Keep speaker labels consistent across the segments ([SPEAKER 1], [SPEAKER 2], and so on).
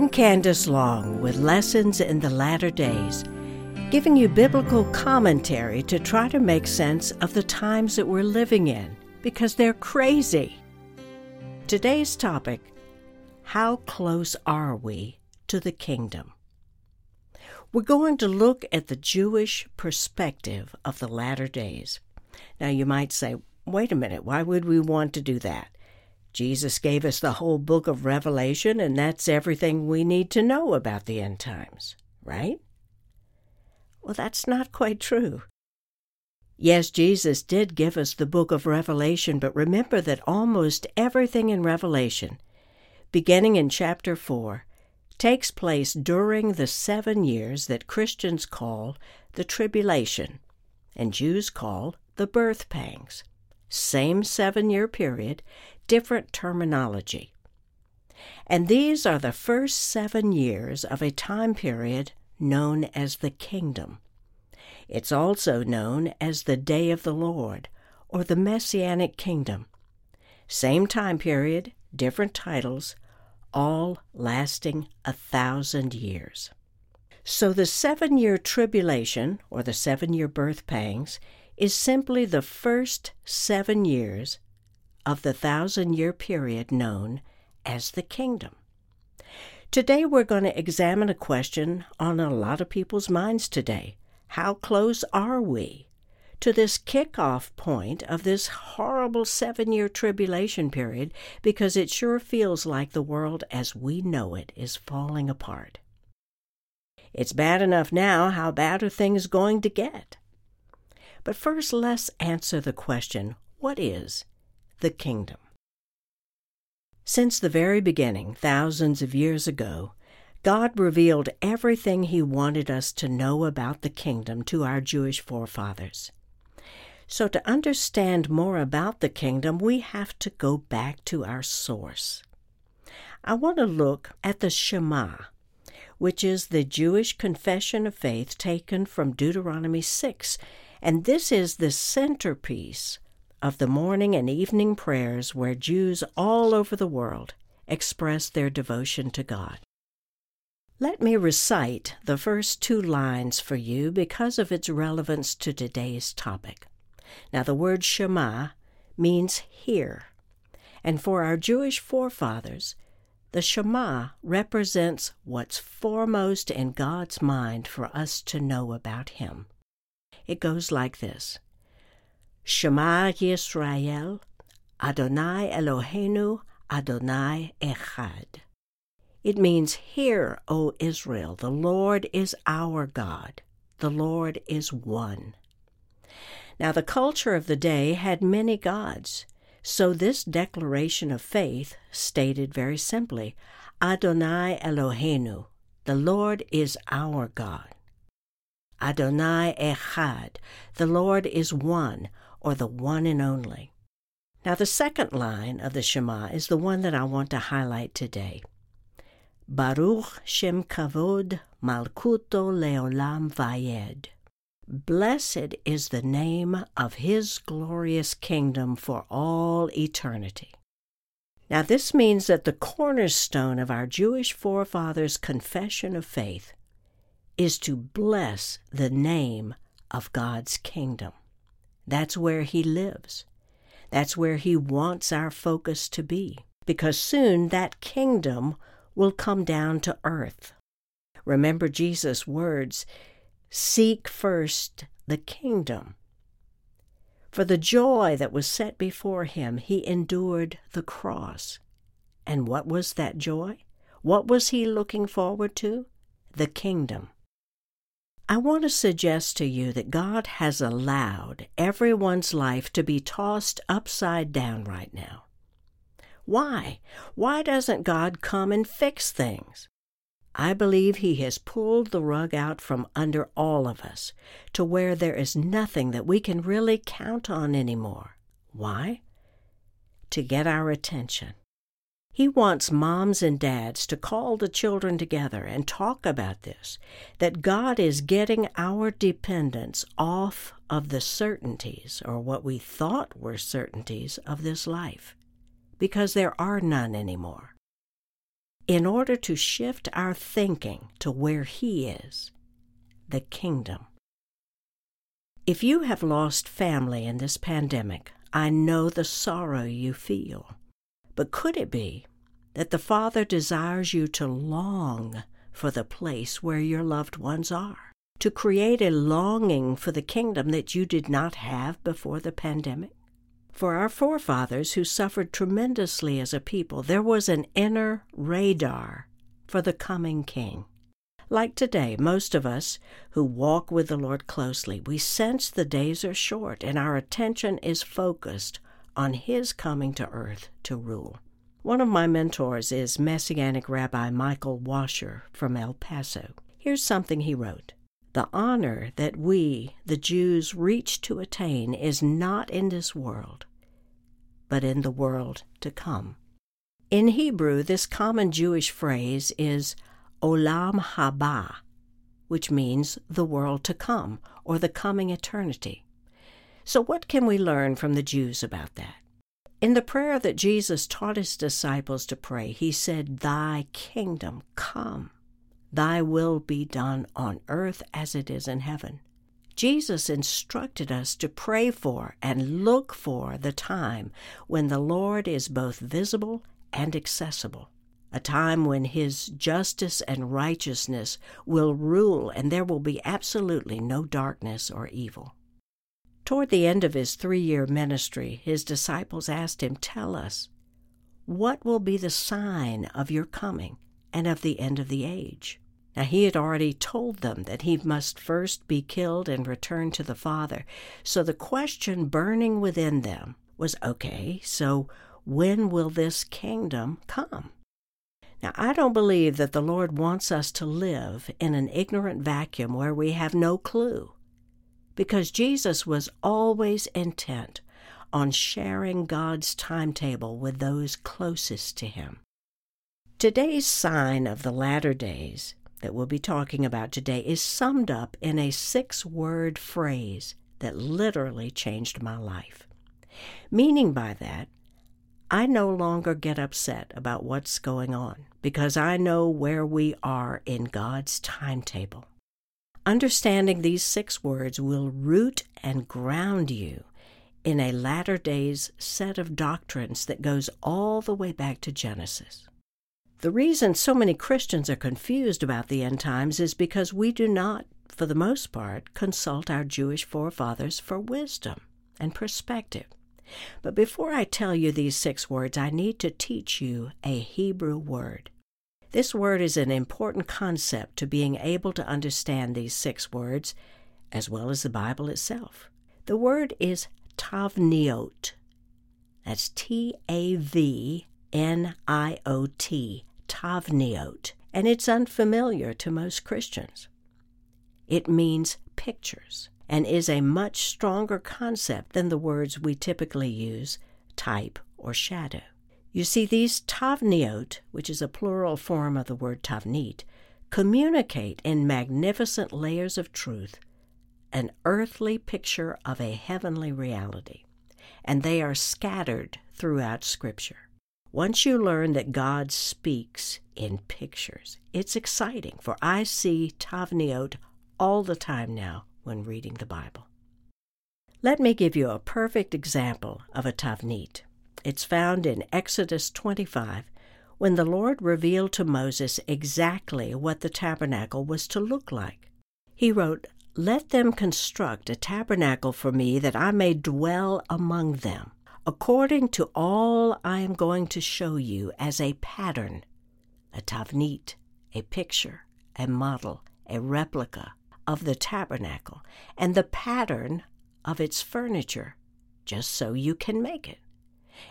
[SPEAKER 1] I'm Candace Long with Lessons in the Latter Days, giving you biblical commentary to try to make sense of the times that we're living in because they're crazy. Today's topic How close are we to the kingdom? We're going to look at the Jewish perspective of the latter days. Now, you might say, wait a minute, why would we want to do that? Jesus gave us the whole book of Revelation, and that's everything we need to know about the end times, right? Well, that's not quite true. Yes, Jesus did give us the book of Revelation, but remember that almost everything in Revelation, beginning in chapter 4, takes place during the seven years that Christians call the tribulation and Jews call the birth pangs. Same seven year period, different terminology. And these are the first seven years of a time period known as the kingdom. It's also known as the day of the Lord or the messianic kingdom. Same time period, different titles, all lasting a thousand years. So the seven year tribulation, or the seven year birth pangs, is simply the first seven years of the thousand year period known as the kingdom. Today we're going to examine a question on a lot of people's minds today. How close are we to this kickoff point of this horrible seven year tribulation period because it sure feels like the world as we know it is falling apart? It's bad enough now, how bad are things going to get? But first, let's answer the question what is the kingdom. Since the very beginning, thousands of years ago, God revealed everything He wanted us to know about the kingdom to our Jewish forefathers. So, to understand more about the kingdom, we have to go back to our source. I want to look at the Shema, which is the Jewish confession of faith taken from Deuteronomy 6, and this is the centerpiece of the morning and evening prayers where Jews all over the world express their devotion to God. Let me recite the first two lines for you because of its relevance to today's topic. Now, the word Shema means hear, and for our Jewish forefathers, the Shema represents what's foremost in God's mind for us to know about Him. It goes like this Shema Yisrael, Adonai Eloheinu, Adonai Echad. It means, Hear, O Israel, the Lord is our God, the Lord is one. Now, the culture of the day had many gods, so this declaration of faith stated very simply, Adonai Eloheinu, the Lord is our God. Adonai Echad, the Lord is one, or the one and only. Now, the second line of the Shema is the one that I want to highlight today. Baruch Shem Kavod Malkuto Leolam Vayed. Blessed is the name of his glorious kingdom for all eternity. Now, this means that the cornerstone of our Jewish forefathers' confession of faith is to bless the name of God's kingdom. That's where He lives. That's where He wants our focus to be, because soon that kingdom will come down to earth. Remember Jesus' words Seek first the kingdom. For the joy that was set before him, he endured the cross. And what was that joy? What was he looking forward to? The kingdom. I want to suggest to you that God has allowed everyone's life to be tossed upside down right now. Why? Why doesn't God come and fix things? I believe He has pulled the rug out from under all of us to where there is nothing that we can really count on anymore. Why? To get our attention. He wants moms and dads to call the children together and talk about this that God is getting our dependence off of the certainties, or what we thought were certainties, of this life, because there are none anymore. in order to shift our thinking to where He is the kingdom. If you have lost family in this pandemic, I know the sorrow you feel. But could it be that the Father desires you to long for the place where your loved ones are? To create a longing for the kingdom that you did not have before the pandemic? For our forefathers who suffered tremendously as a people, there was an inner radar for the coming king. Like today, most of us who walk with the Lord closely, we sense the days are short and our attention is focused on His coming to earth to rule. One of my mentors is Messianic Rabbi Michael Washer from El Paso. Here's something he wrote The honor that we, the Jews, reach to attain is not in this world, but in the world to come. In Hebrew, this common Jewish phrase is Olam Haba, which means the world to come or the coming eternity. So, what can we learn from the Jews about that? In the prayer that Jesus taught his disciples to pray, he said, Thy kingdom come, thy will be done on earth as it is in heaven. Jesus instructed us to pray for and look for the time when the Lord is both visible and accessible a time when his justice and righteousness will rule and there will be absolutely no darkness or evil. Toward the end of his three year ministry, his disciples asked him, Tell us, what will be the sign of your coming and of the end of the age? Now, he had already told them that he must first be killed and return to the Father. So the question burning within them was okay, so when will this kingdom come? Now, I don't believe that the Lord wants us to live in an ignorant vacuum where we have no clue, because Jesus was always intent on sharing God's timetable with those closest to Him. Today's sign of the latter days that we'll be talking about today is summed up in a six word phrase that literally changed my life. Meaning by that, I no longer get upset about what's going on because I know where we are in God's timetable. Understanding these six words will root and ground you in a latter days set of doctrines that goes all the way back to Genesis. The reason so many Christians are confused about the end times is because we do not, for the most part, consult our Jewish forefathers for wisdom and perspective. But before I tell you these six words, I need to teach you a Hebrew word. This word is an important concept to being able to understand these six words, as well as the Bible itself. The word is tavniot. That's T A V N I O T, tavniot, and it's unfamiliar to most Christians. It means pictures and is a much stronger concept than the words we typically use, type or shadow. You see, these tavniot, which is a plural form of the word tavnit, communicate in magnificent layers of truth an earthly picture of a heavenly reality, and they are scattered throughout Scripture. Once you learn that God speaks in pictures, it's exciting, for I see tavniot all the time now when reading the Bible. Let me give you a perfect example of a tavnit. It's found in Exodus 25 when the Lord revealed to Moses exactly what the tabernacle was to look like. He wrote, Let them construct a tabernacle for me that I may dwell among them, according to all I am going to show you as a pattern, a tavnit, a picture, a model, a replica, of the tabernacle and the pattern of its furniture, just so you can make it.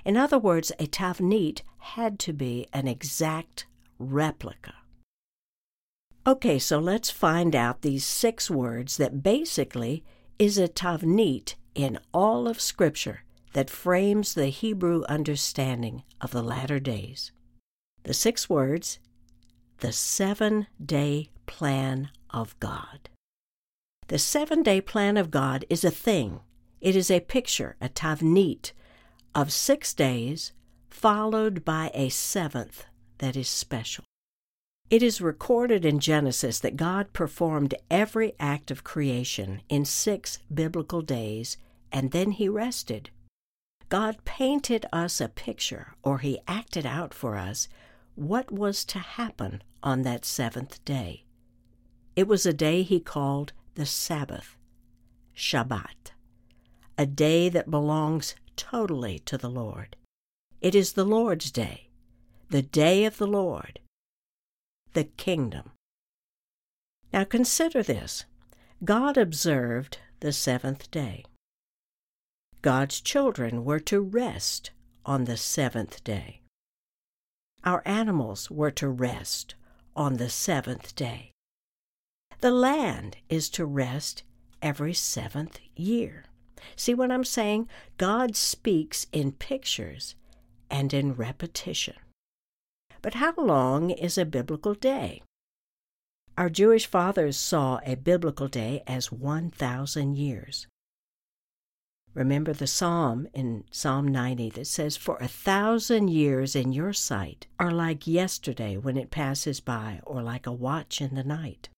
[SPEAKER 1] In other words, a tavnit had to be an exact replica. Okay, so let's find out these six words that basically is a tavnit in all of Scripture that frames the Hebrew understanding of the latter days. The six words the seven day plan of God. The seven day plan of God is a thing, it is a picture, a tavnit, of six days followed by a seventh that is special. It is recorded in Genesis that God performed every act of creation in six biblical days, and then he rested. God painted us a picture, or he acted out for us, what was to happen on that seventh day. It was a day he called the Sabbath, Shabbat, a day that belongs totally to the Lord. It is the Lord's day, the day of the Lord, the kingdom. Now consider this God observed the seventh day. God's children were to rest on the seventh day. Our animals were to rest on the seventh day. The land is to rest every seventh year. See what I'm saying? God speaks in pictures and in repetition. But how long is a biblical day? Our Jewish fathers saw a biblical day as 1,000 years. Remember the psalm in Psalm 90 that says, For a thousand years in your sight are like yesterday when it passes by, or like a watch in the night.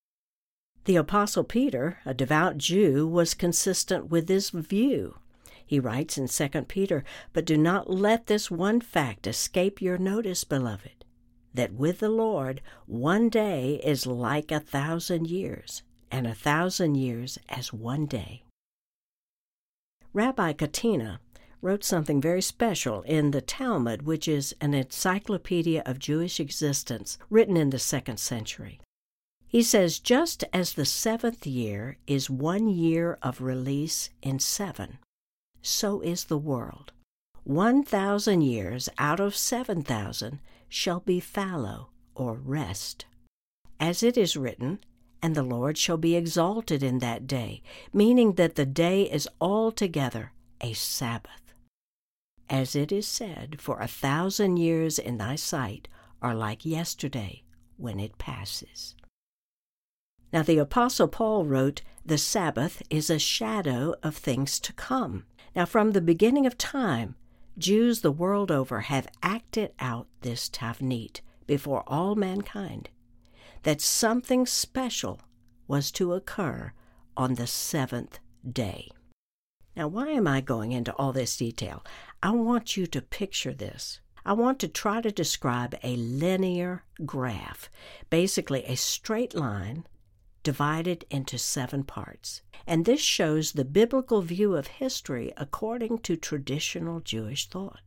[SPEAKER 1] The Apostle Peter, a devout Jew, was consistent with this view. He writes in 2 Peter, But do not let this one fact escape your notice, beloved, that with the Lord one day is like a thousand years, and a thousand years as one day. Rabbi Katina wrote something very special in the Talmud, which is an encyclopedia of Jewish existence written in the second century. He says, just as the seventh year is one year of release in seven, so is the world. One thousand years out of seven thousand shall be fallow or rest. As it is written, and the Lord shall be exalted in that day, meaning that the day is altogether a Sabbath. As it is said, For a thousand years in thy sight are like yesterday when it passes. Now, the Apostle Paul wrote, The Sabbath is a shadow of things to come. Now, from the beginning of time, Jews the world over have acted out this tavnit before all mankind that something special was to occur on the seventh day. Now, why am I going into all this detail? I want you to picture this. I want to try to describe a linear graph, basically a straight line divided into seven parts. And this shows the biblical view of history according to traditional Jewish thought.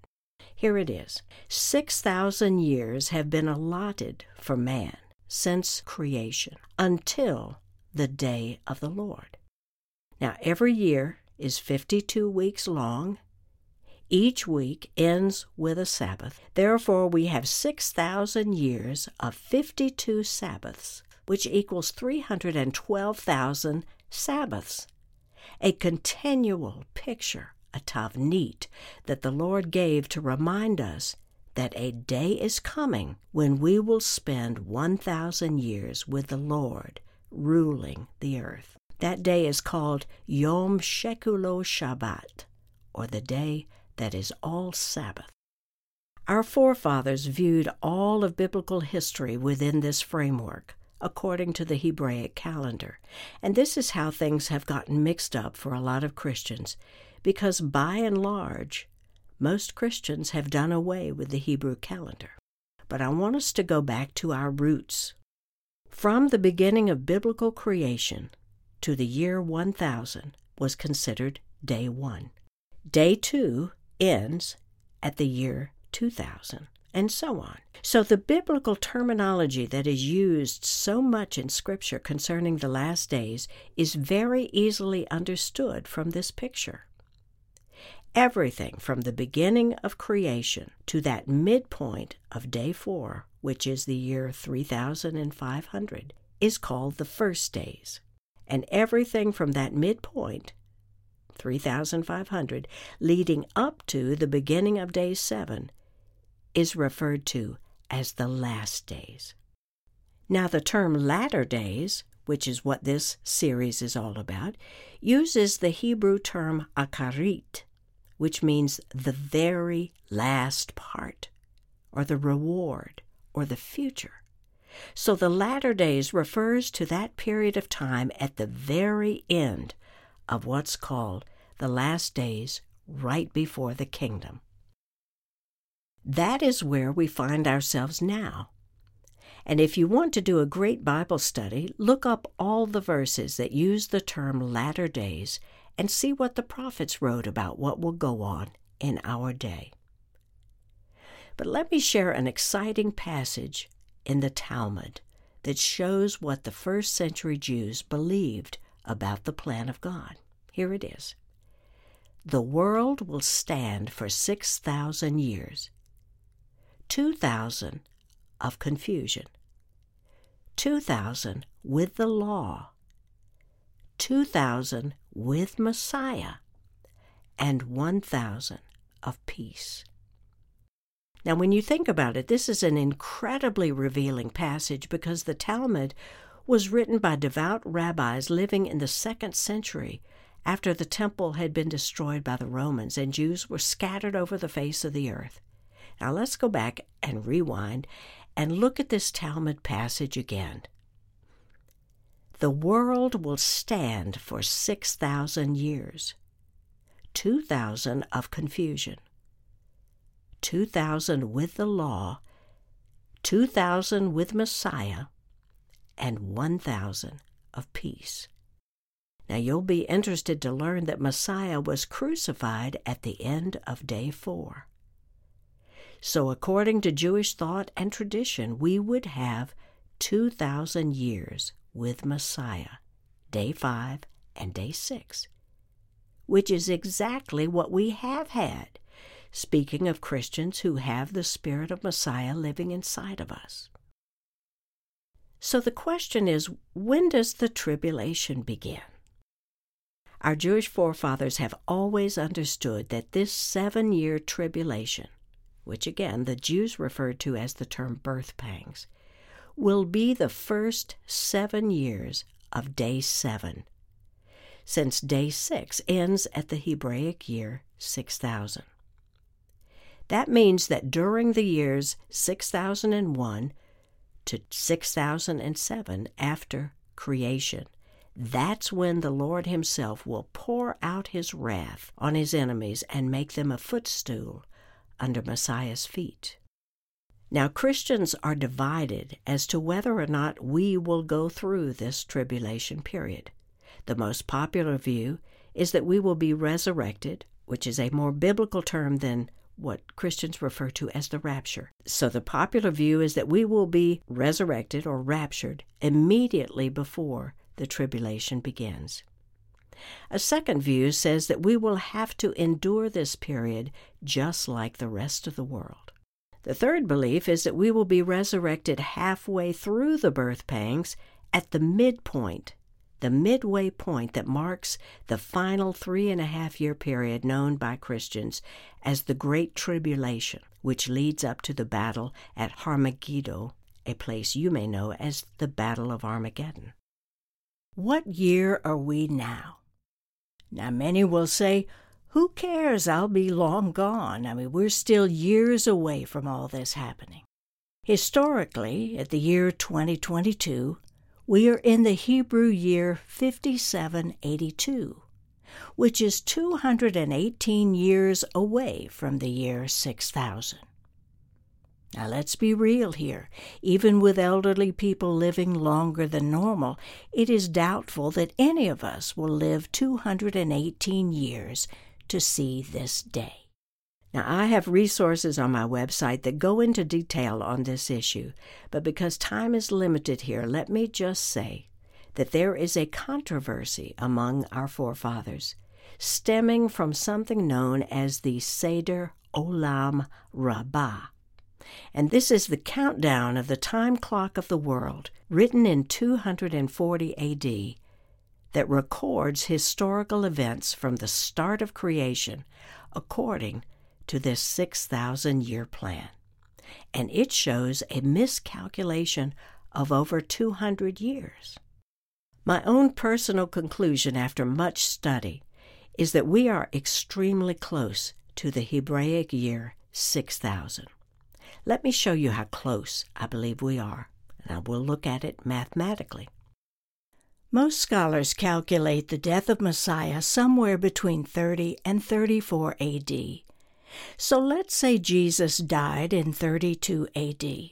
[SPEAKER 1] Here it is 6,000 years have been allotted for man since creation until the day of the Lord. Now, every year is 52 weeks long. Each week ends with a Sabbath. Therefore, we have 6,000 years of 52 Sabbaths, which equals 312,000 Sabbaths. A continual picture, a tavnit, that the Lord gave to remind us that a day is coming when we will spend 1,000 years with the Lord ruling the earth. That day is called Yom Shekulo Shabbat, or the day that is all Sabbath. Our forefathers viewed all of biblical history within this framework, according to the Hebraic calendar. And this is how things have gotten mixed up for a lot of Christians, because by and large, most Christians have done away with the Hebrew calendar. But I want us to go back to our roots. From the beginning of biblical creation to the year 1000 was considered day one. Day two ends at the year 2000, and so on. So the biblical terminology that is used so much in Scripture concerning the last days is very easily understood from this picture everything from the beginning of creation to that midpoint of day four, which is the year 3500, is called the first days. And everything from that midpoint, 3500, leading up to the beginning of day seven, is referred to as the last days. Now, the term latter days, which is what this series is all about, uses the Hebrew term akarit, which means the very last part, or the reward, or the future. So the latter days refers to that period of time at the very end of what's called the last days right before the kingdom. That is where we find ourselves now. And if you want to do a great Bible study, look up all the verses that use the term latter days and see what the prophets wrote about what will go on in our day. But let me share an exciting passage in the Talmud that shows what the first century Jews believed about the plan of God. Here it is The world will stand for 6,000 years, 2,000 of confusion, 2,000 with the law, 2,000 with Messiah, and 1,000 of peace. Now, when you think about it, this is an incredibly revealing passage because the Talmud was written by devout rabbis living in the second century after the temple had been destroyed by the Romans and Jews were scattered over the face of the earth. Now, let's go back and rewind and look at this Talmud passage again. The world will stand for 6,000 years, 2,000 of confusion, 2,000 with the law, 2,000 with Messiah, and 1,000 of peace. Now you'll be interested to learn that Messiah was crucified at the end of day four. So, according to Jewish thought and tradition, we would have 2,000 years with Messiah, day five and day six, which is exactly what we have had speaking of Christians who have the Spirit of Messiah living inside of us. So the question is when does the tribulation begin? Our Jewish forefathers have always understood that this seven year tribulation, which again the Jews referred to as the term birth pangs, will be the first seven years of day seven, since day six ends at the Hebraic year 6000. That means that during the years 6001 to 6007 after creation, that's when the Lord Himself will pour out His wrath on His enemies and make them a footstool under Messiah's feet. Now, Christians are divided as to whether or not we will go through this tribulation period. The most popular view is that we will be resurrected, which is a more biblical term than what Christians refer to as the rapture. So the popular view is that we will be resurrected or raptured immediately before the tribulation begins. A second view says that we will have to endure this period just like the rest of the world. The third belief is that we will be resurrected halfway through the birth pangs at the midpoint the midway point that marks the final three and a half year period known by Christians as the Great Tribulation, which leads up to the battle at Harmageddo, a place you may know as the Battle of Armageddon. What year are we now? Now, many will say, Who cares? I'll be long gone. I mean, we're still years away from all this happening. Historically, at the year 2022, we are in the Hebrew year 5782, which is 218 years away from the year 6000. Now let's be real here. Even with elderly people living longer than normal, it is doubtful that any of us will live 218 years to see this day. Now, I have resources on my website that go into detail on this issue, but because time is limited here, let me just say that there is a controversy among our forefathers stemming from something known as the Seder Olam Rabbah. And this is the countdown of the time clock of the world, written in 240 AD, that records historical events from the start of creation according to this 6,000 year plan, and it shows a miscalculation of over 200 years. My own personal conclusion after much study is that we are extremely close to the Hebraic year 6000. Let me show you how close I believe we are, and I will look at it mathematically. Most scholars calculate the death of Messiah somewhere between 30 and 34 AD. So let's say Jesus died in 32 AD.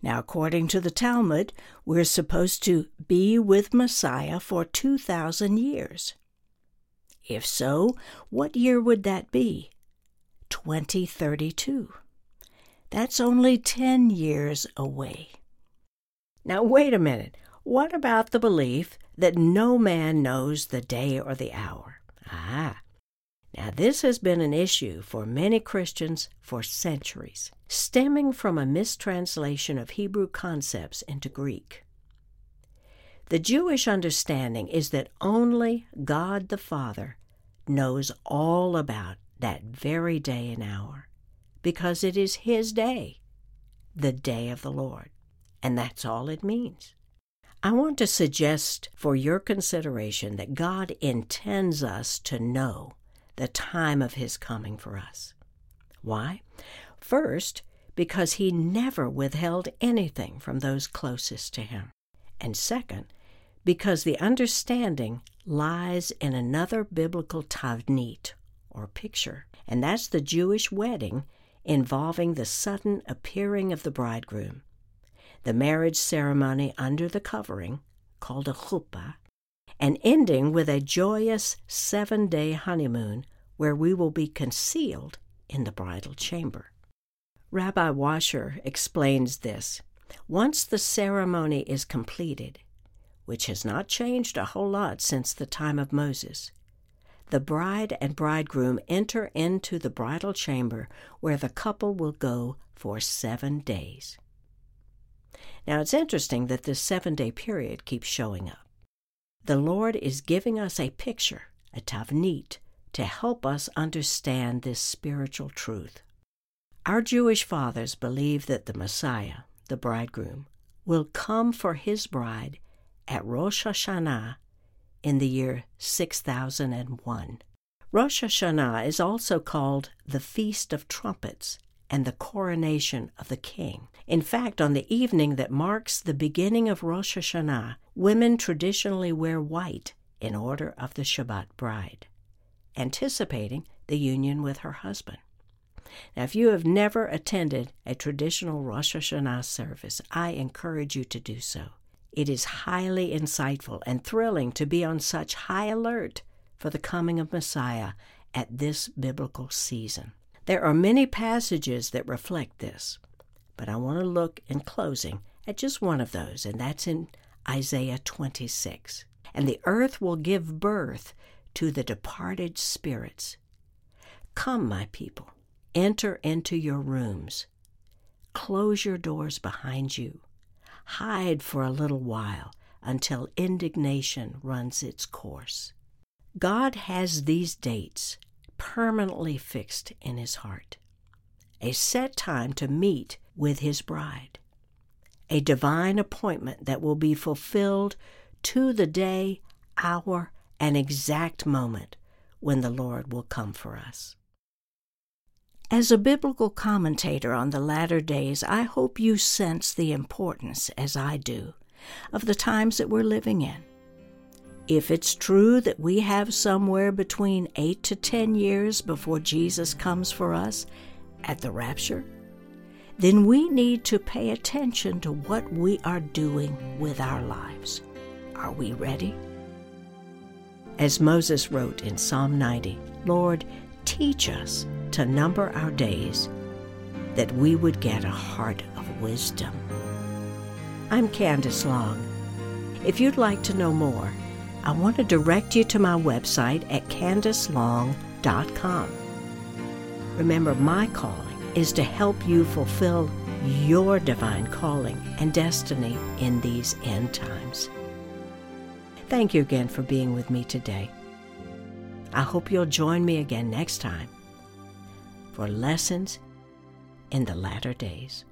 [SPEAKER 1] Now, according to the Talmud, we're supposed to be with Messiah for 2,000 years. If so, what year would that be? 2032. That's only 10 years away. Now, wait a minute. What about the belief that no man knows the day or the hour? Ah, now this has been an issue for many Christians for centuries, stemming from a mistranslation of Hebrew concepts into Greek. The Jewish understanding is that only God the Father knows all about that very day and hour, because it is His day, the day of the Lord, and that's all it means. I want to suggest for your consideration that God intends us to know the time of His coming for us. Why? First, because He never withheld anything from those closest to Him. And second, because the understanding lies in another biblical tavnit, or picture, and that's the Jewish wedding involving the sudden appearing of the bridegroom, the marriage ceremony under the covering, called a chuppah, and ending with a joyous seven day honeymoon where we will be concealed in the bridal chamber. Rabbi Washer explains this. Once the ceremony is completed, which has not changed a whole lot since the time of Moses. The bride and bridegroom enter into the bridal chamber where the couple will go for seven days. Now it's interesting that this seven day period keeps showing up. The Lord is giving us a picture, a tavnit, to help us understand this spiritual truth. Our Jewish fathers believe that the Messiah, the bridegroom, will come for his bride at Rosh Hashanah in the year 6001. Rosh Hashanah is also called the Feast of Trumpets and the coronation of the king. In fact, on the evening that marks the beginning of Rosh Hashanah, women traditionally wear white in order of the Shabbat bride, anticipating the union with her husband. Now, if you have never attended a traditional Rosh Hashanah service, I encourage you to do so. It is highly insightful and thrilling to be on such high alert for the coming of Messiah at this biblical season. There are many passages that reflect this, but I want to look in closing at just one of those, and that's in Isaiah 26. And the earth will give birth to the departed spirits. Come, my people, enter into your rooms. Close your doors behind you hide for a little while until indignation runs its course. God has these dates permanently fixed in his heart a set time to meet with his bride, a divine appointment that will be fulfilled to the day, hour, and exact moment when the Lord will come for us. As a biblical commentator on the latter days, I hope you sense the importance, as I do, of the times that we're living in. If it's true that we have somewhere between eight to ten years before Jesus comes for us at the rapture, then we need to pay attention to what we are doing with our lives. Are we ready? As Moses wrote in Psalm 90, Lord, teach us to number our days that we would get a heart of wisdom. I'm Candace Long. If you'd like to know more, I want to direct you to my website at candacelong.com. Remember, my calling is to help you fulfill your divine calling and destiny in these end times. Thank you again for being with me today. I hope you'll join me again next time for lessons in the latter days.